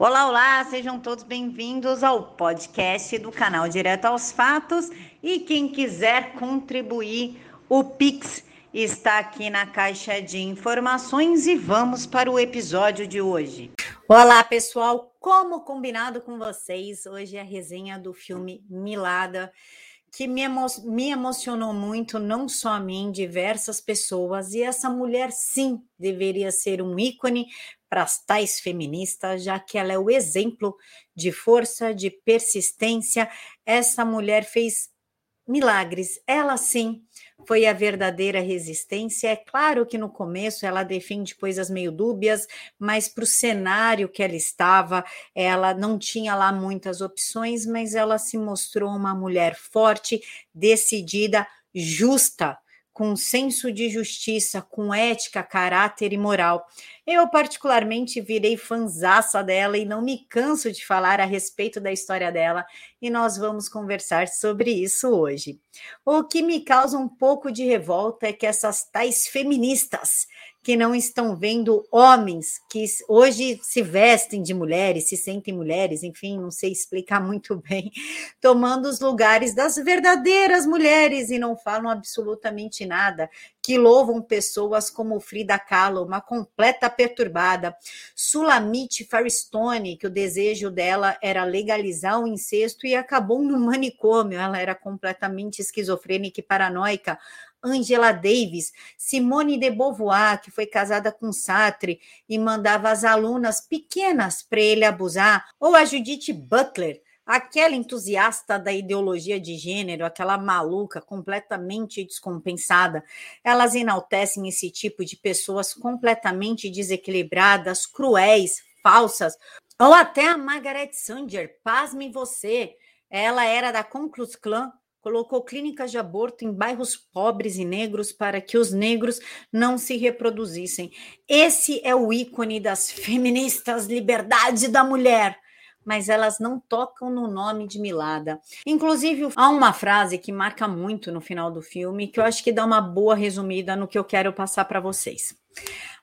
Olá, olá, sejam todos bem-vindos ao podcast do canal Direto aos Fatos. E quem quiser contribuir, o Pix está aqui na caixa de informações e vamos para o episódio de hoje. Olá, pessoal, como combinado com vocês, hoje é a resenha do filme Milada que me, emo me emocionou muito, não só a mim, diversas pessoas, e essa mulher sim deveria ser um ícone para as tais feministas, já que ela é o exemplo de força, de persistência. Essa mulher fez milagres, ela sim foi a verdadeira resistência. É claro que no começo ela defende coisas meio dúbias, mas para o cenário que ela estava, ela não tinha lá muitas opções, mas ela se mostrou uma mulher forte, decidida, justa com senso de justiça, com ética, caráter e moral. Eu, particularmente, virei fanzaça dela e não me canso de falar a respeito da história dela, e nós vamos conversar sobre isso hoje. O que me causa um pouco de revolta é que essas tais feministas que não estão vendo homens que hoje se vestem de mulheres, se sentem mulheres, enfim, não sei explicar muito bem, tomando os lugares das verdadeiras mulheres e não falam absolutamente nada, que louvam pessoas como Frida Kahlo, uma completa perturbada, Sulamite Faristone, que o desejo dela era legalizar o incesto e acabou no manicômio, ela era completamente esquizofrênica e paranoica, Angela Davis, Simone de Beauvoir, que foi casada com Sartre e mandava as alunas pequenas para ele abusar, ou a Judith Butler, aquela entusiasta da ideologia de gênero, aquela maluca completamente descompensada, elas enaltecem esse tipo de pessoas completamente desequilibradas, cruéis, falsas, ou até a Margaret Sanger, pasme você, ela era da Klux Klan, colocou clínicas de aborto em bairros pobres e negros para que os negros não se reproduzissem. Esse é o ícone das feministas, liberdade da mulher. Mas elas não tocam no nome de Milada. Inclusive, há uma frase que marca muito no final do filme, que eu acho que dá uma boa resumida no que eu quero passar para vocês.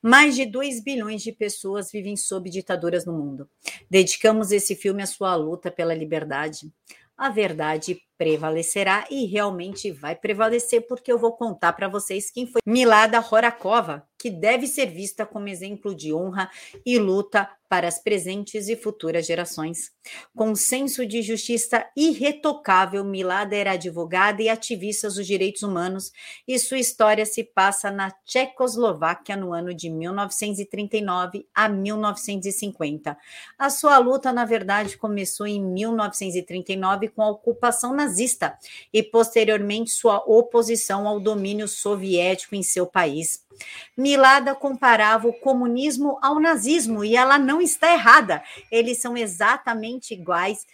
Mais de 2 bilhões de pessoas vivem sob ditaduras no mundo. Dedicamos esse filme à sua luta pela liberdade a verdade prevalecerá e realmente vai prevalecer, porque eu vou contar para vocês quem foi Milada Horakova, que deve ser vista como exemplo de honra e luta para as presentes e futuras gerações. Com senso de justiça irretocável, Milada era advogada e ativista dos direitos humanos, e sua história se passa na Tchecoslováquia no ano de 1939 a 1950. A sua luta, na verdade, começou em 1939 com a ocupação nazista e posteriormente sua oposição ao domínio soviético em seu país. Milada comparava o comunismo ao nazismo e ela não está errada. Eles são exatamente iguais,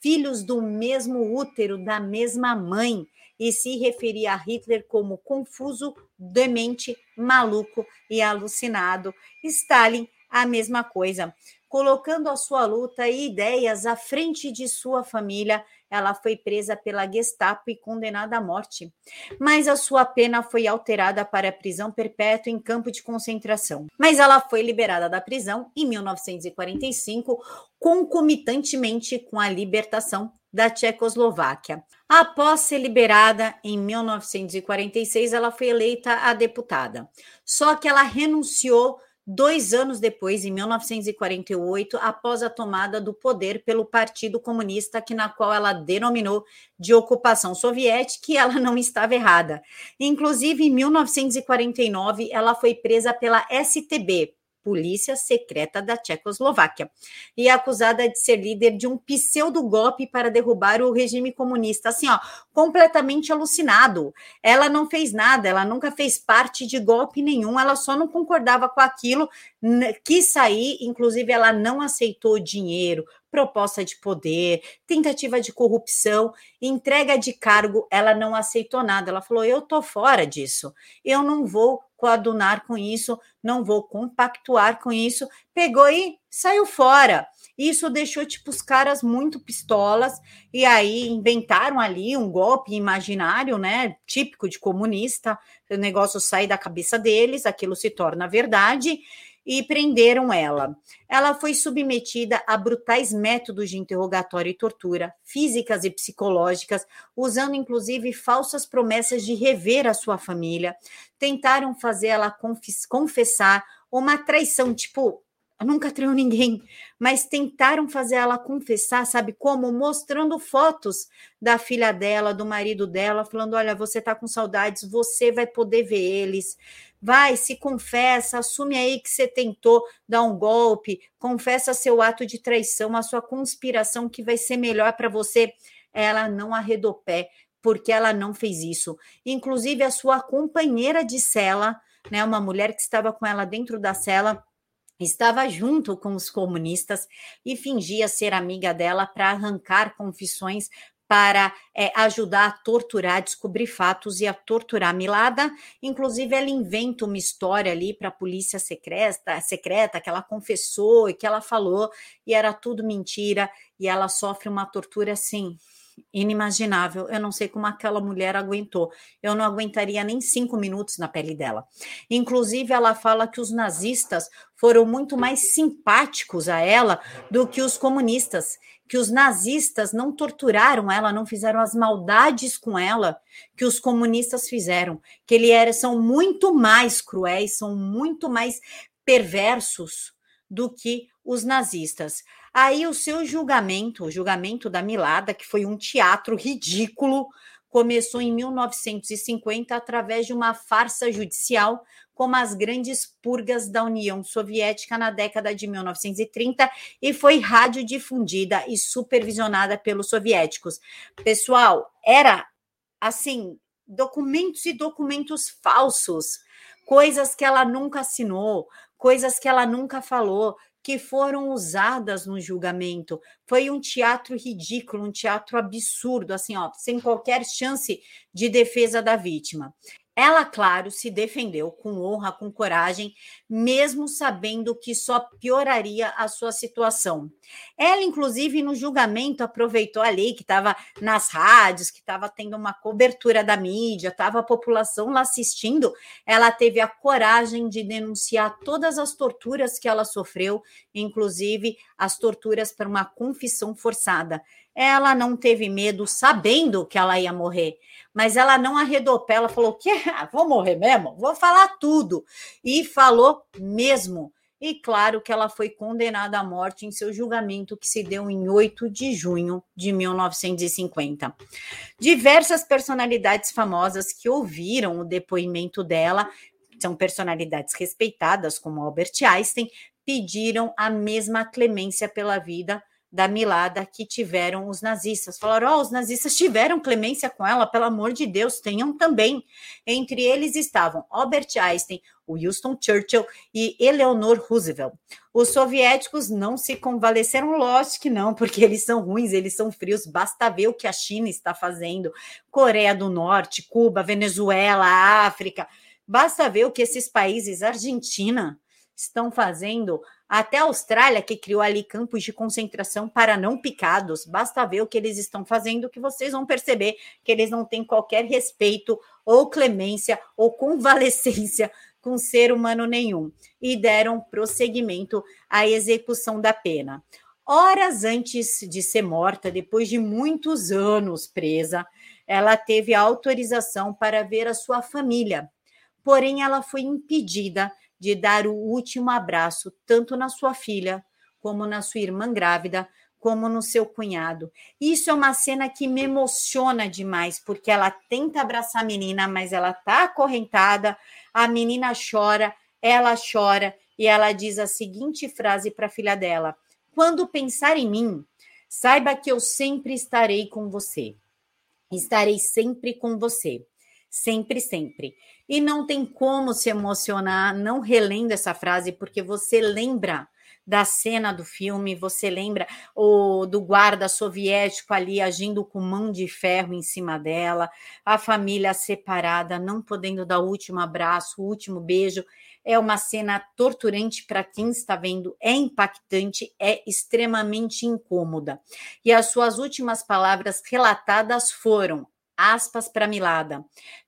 filhos do mesmo útero, da mesma mãe. E se referia a Hitler como confuso, demente, maluco e alucinado. Stalin, a mesma coisa. Colocando a sua luta e ideias à frente de sua família, ela foi presa pela Gestapo e condenada à morte. Mas a sua pena foi alterada para prisão perpétua em campo de concentração. Mas ela foi liberada da prisão em 1945, concomitantemente com a libertação da Tchecoslováquia. Após ser liberada em 1946, ela foi eleita a deputada. Só que ela renunciou dois anos depois, em 1948, após a tomada do poder pelo Partido Comunista, que na qual ela denominou de ocupação soviética, e ela não estava errada. Inclusive, em 1949, ela foi presa pela STB, polícia secreta da Tchecoslováquia, e é acusada de ser líder de um pseudo-golpe para derrubar o regime comunista. Assim, ó, completamente alucinado. Ela não fez nada, ela nunca fez parte de golpe nenhum, ela só não concordava com aquilo, quis sair, inclusive ela não aceitou dinheiro, proposta de poder, tentativa de corrupção, entrega de cargo, ela não aceitou nada. Ela falou: eu tô fora disso, eu não vou coadunar com isso, não vou compactuar com isso. Pegou e saiu fora. Isso deixou tipo os caras muito pistolas e aí inventaram ali um golpe imaginário, né, típico de comunista. O negócio sai da cabeça deles, aquilo se torna verdade e prenderam ela. Ela foi submetida a brutais métodos de interrogatório e tortura, físicas e psicológicas, usando inclusive falsas promessas de rever a sua família. Tentaram fazer ela confessar uma traição, tipo, nunca traiu ninguém, mas tentaram fazer ela confessar, sabe como? Mostrando fotos da filha dela, do marido dela, falando: olha, você tá com saudades, você vai poder ver eles. Vai, se confessa, assume aí que você tentou dar um golpe, confessa seu ato de traição, a sua conspiração que vai ser melhor para você. Ela não arredou pé, porque ela não fez isso. Inclusive, a sua companheira de cela, né, uma mulher que estava com ela dentro da cela, estava junto com os comunistas e fingia ser amiga dela para arrancar confissões para é, ajudar a torturar, descobrir fatos e a torturar Milada. Inclusive, ela inventa uma história ali para a polícia secreta, secreta que ela confessou e que ela falou, e era tudo mentira, e ela sofre uma tortura assim inimaginável. Eu não sei como aquela mulher aguentou. Eu não aguentaria nem cinco minutos na pele dela. Inclusive, ela fala que os nazistas foram muito mais simpáticos a ela do que os comunistas, que os nazistas não torturaram ela, não fizeram as maldades com ela que os comunistas fizeram, que eles são muito mais cruéis, são muito mais perversos do que os nazistas. Aí o seu julgamento, o julgamento da Milada, que foi um teatro ridículo, começou em 1950 através de uma farsa judicial, como as grandes purgas da União Soviética na década de 1930 e foi radiodifundida e supervisionada pelos soviéticos. Pessoal, era assim, documentos e documentos falsos, coisas que ela nunca assinou, coisas que ela nunca falou, que foram usadas no julgamento. Foi um teatro ridículo, um teatro absurdo, assim, ó, sem qualquer chance de defesa da vítima. Ela, claro, se defendeu com honra, com coragem, mesmo sabendo que só pioraria a sua situação. Ela, inclusive, no julgamento, aproveitou a lei que estava nas rádios, que estava tendo uma cobertura da mídia, estava a população lá assistindo. Ela teve a coragem de denunciar todas as torturas que ela sofreu, inclusive as torturas para uma confissão forçada. Ela não teve medo, sabendo que ela ia morrer mas ela não arredou pé, ela falou que ah, vou morrer mesmo, vou falar tudo. E falou mesmo. E claro que ela foi condenada à morte em seu julgamento, que se deu em 8 de junho de 1950. Diversas personalidades famosas que ouviram o depoimento dela, são personalidades respeitadas, como Albert Einstein, pediram a mesma clemência pela vida da Milada que tiveram os nazistas. Falaram: oh, os nazistas tiveram clemência com ela, pelo amor de Deus, tenham também. Entre eles estavam Albert Einstein, Winston Churchill e Eleanor Roosevelt. Os soviéticos não se convalesceram, lógico que não, porque eles são ruins, eles são frios. Basta ver o que a China está fazendo, Coreia do Norte, Cuba, Venezuela, África. Basta ver o que esses países, Argentina, estão fazendo até a Austrália, que criou ali campos de concentração para não picados, basta ver o que eles estão fazendo, que vocês vão perceber que eles não têm qualquer respeito ou clemência ou convalescência com ser humano nenhum e deram prosseguimento à execução da pena. Horas antes de ser morta, depois de muitos anos presa, ela teve autorização para ver a sua família. Porém, ela foi impedida de dar o último abraço, tanto na sua filha, como na sua irmã grávida, como no seu cunhado. Isso é uma cena que me emociona demais, porque ela tenta abraçar a menina, mas ela está acorrentada, a menina chora, ela chora e ela diz a seguinte frase para a filha dela: Quando pensar em mim, saiba que eu sempre estarei com você. Estarei sempre com você. Sempre, sempre. E não tem como se emocionar não relendo essa frase, porque você lembra da cena do filme, você lembra o do guarda soviético ali agindo com mão de ferro em cima dela, a família separada, não podendo dar o último abraço, o último beijo. É uma cena torturante para quem está vendo, é impactante, é extremamente incômoda. E as suas últimas palavras relatadas foram: aspas para Milada.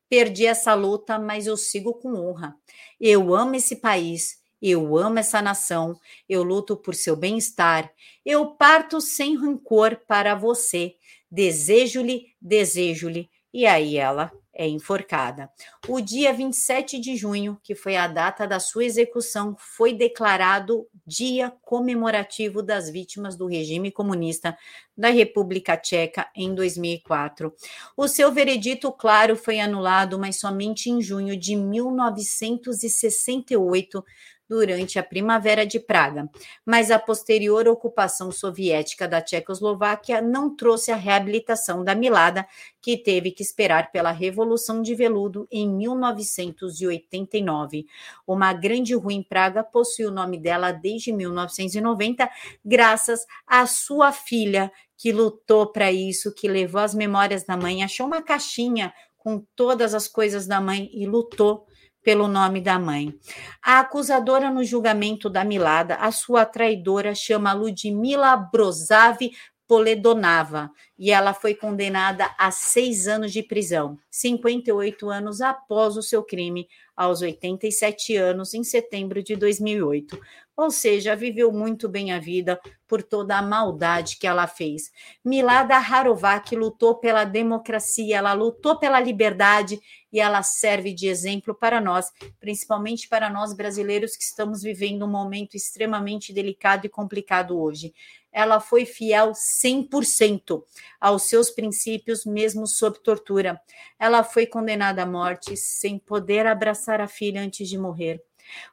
Perdi essa luta, mas eu sigo com honra. Eu amo esse país Eu amo essa nação, eu luto por seu bem-estar, eu parto sem rancor para você. Desejo-lhe, desejo-lhe. E aí ela é enforcada. O dia 27 de junho, que foi a data da sua execução, foi declarado Dia Comemorativo das Vítimas do Regime Comunista da República Tcheca em 2004. O seu veredito, claro, foi anulado, mas somente em junho de 1968 durante a Primavera de Praga, mas a posterior ocupação soviética da Tchecoslováquia não trouxe a reabilitação da Milada, que teve que esperar pela Revolução de Veludo em 1989. Uma grande rua em Praga possui o nome dela desde 1990, graças à sua filha, que lutou para isso, que levou as memórias da mãe, achou uma caixinha com todas as coisas da mãe e lutou pelo nome da mãe. A acusadora no julgamento da Milada, a sua traidora, chama Ludmila Brosavi Poledonava, e ela foi condenada a seis anos de prisão, 58 anos após o seu crime, aos 87 anos, em setembro de 2008. Ou seja, viveu muito bem a vida por toda a maldade que ela fez. Milada Harovac lutou pela democracia, ela lutou pela liberdade e ela serve de exemplo para nós, principalmente para nós brasileiros que estamos vivendo um momento extremamente delicado e complicado hoje. Ela foi fiel 100% aos seus princípios, mesmo sob tortura. Ela foi condenada à morte sem poder abraçar a filha antes de morrer.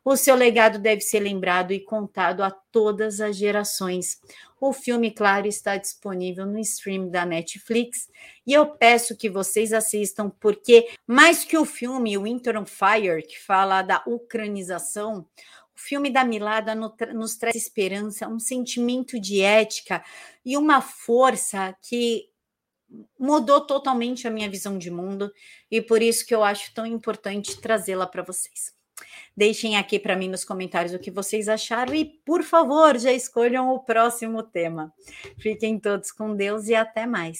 O seu legado deve ser lembrado e contado a todas as gerações. O filme, claro, está disponível no stream da Netflix e eu peço que vocês assistam, porque mais que o filme Winter on Fire, que fala da ucranização, o filme da Milada nos traz esperança, um sentimento de ética e uma força que mudou totalmente a minha visão de mundo e por isso que eu acho tão importante trazê-la para vocês. Deixem aqui para mim nos comentários o que vocês acharam e, por favor, já escolham o próximo tema. Fiquem todos com Deus e até mais.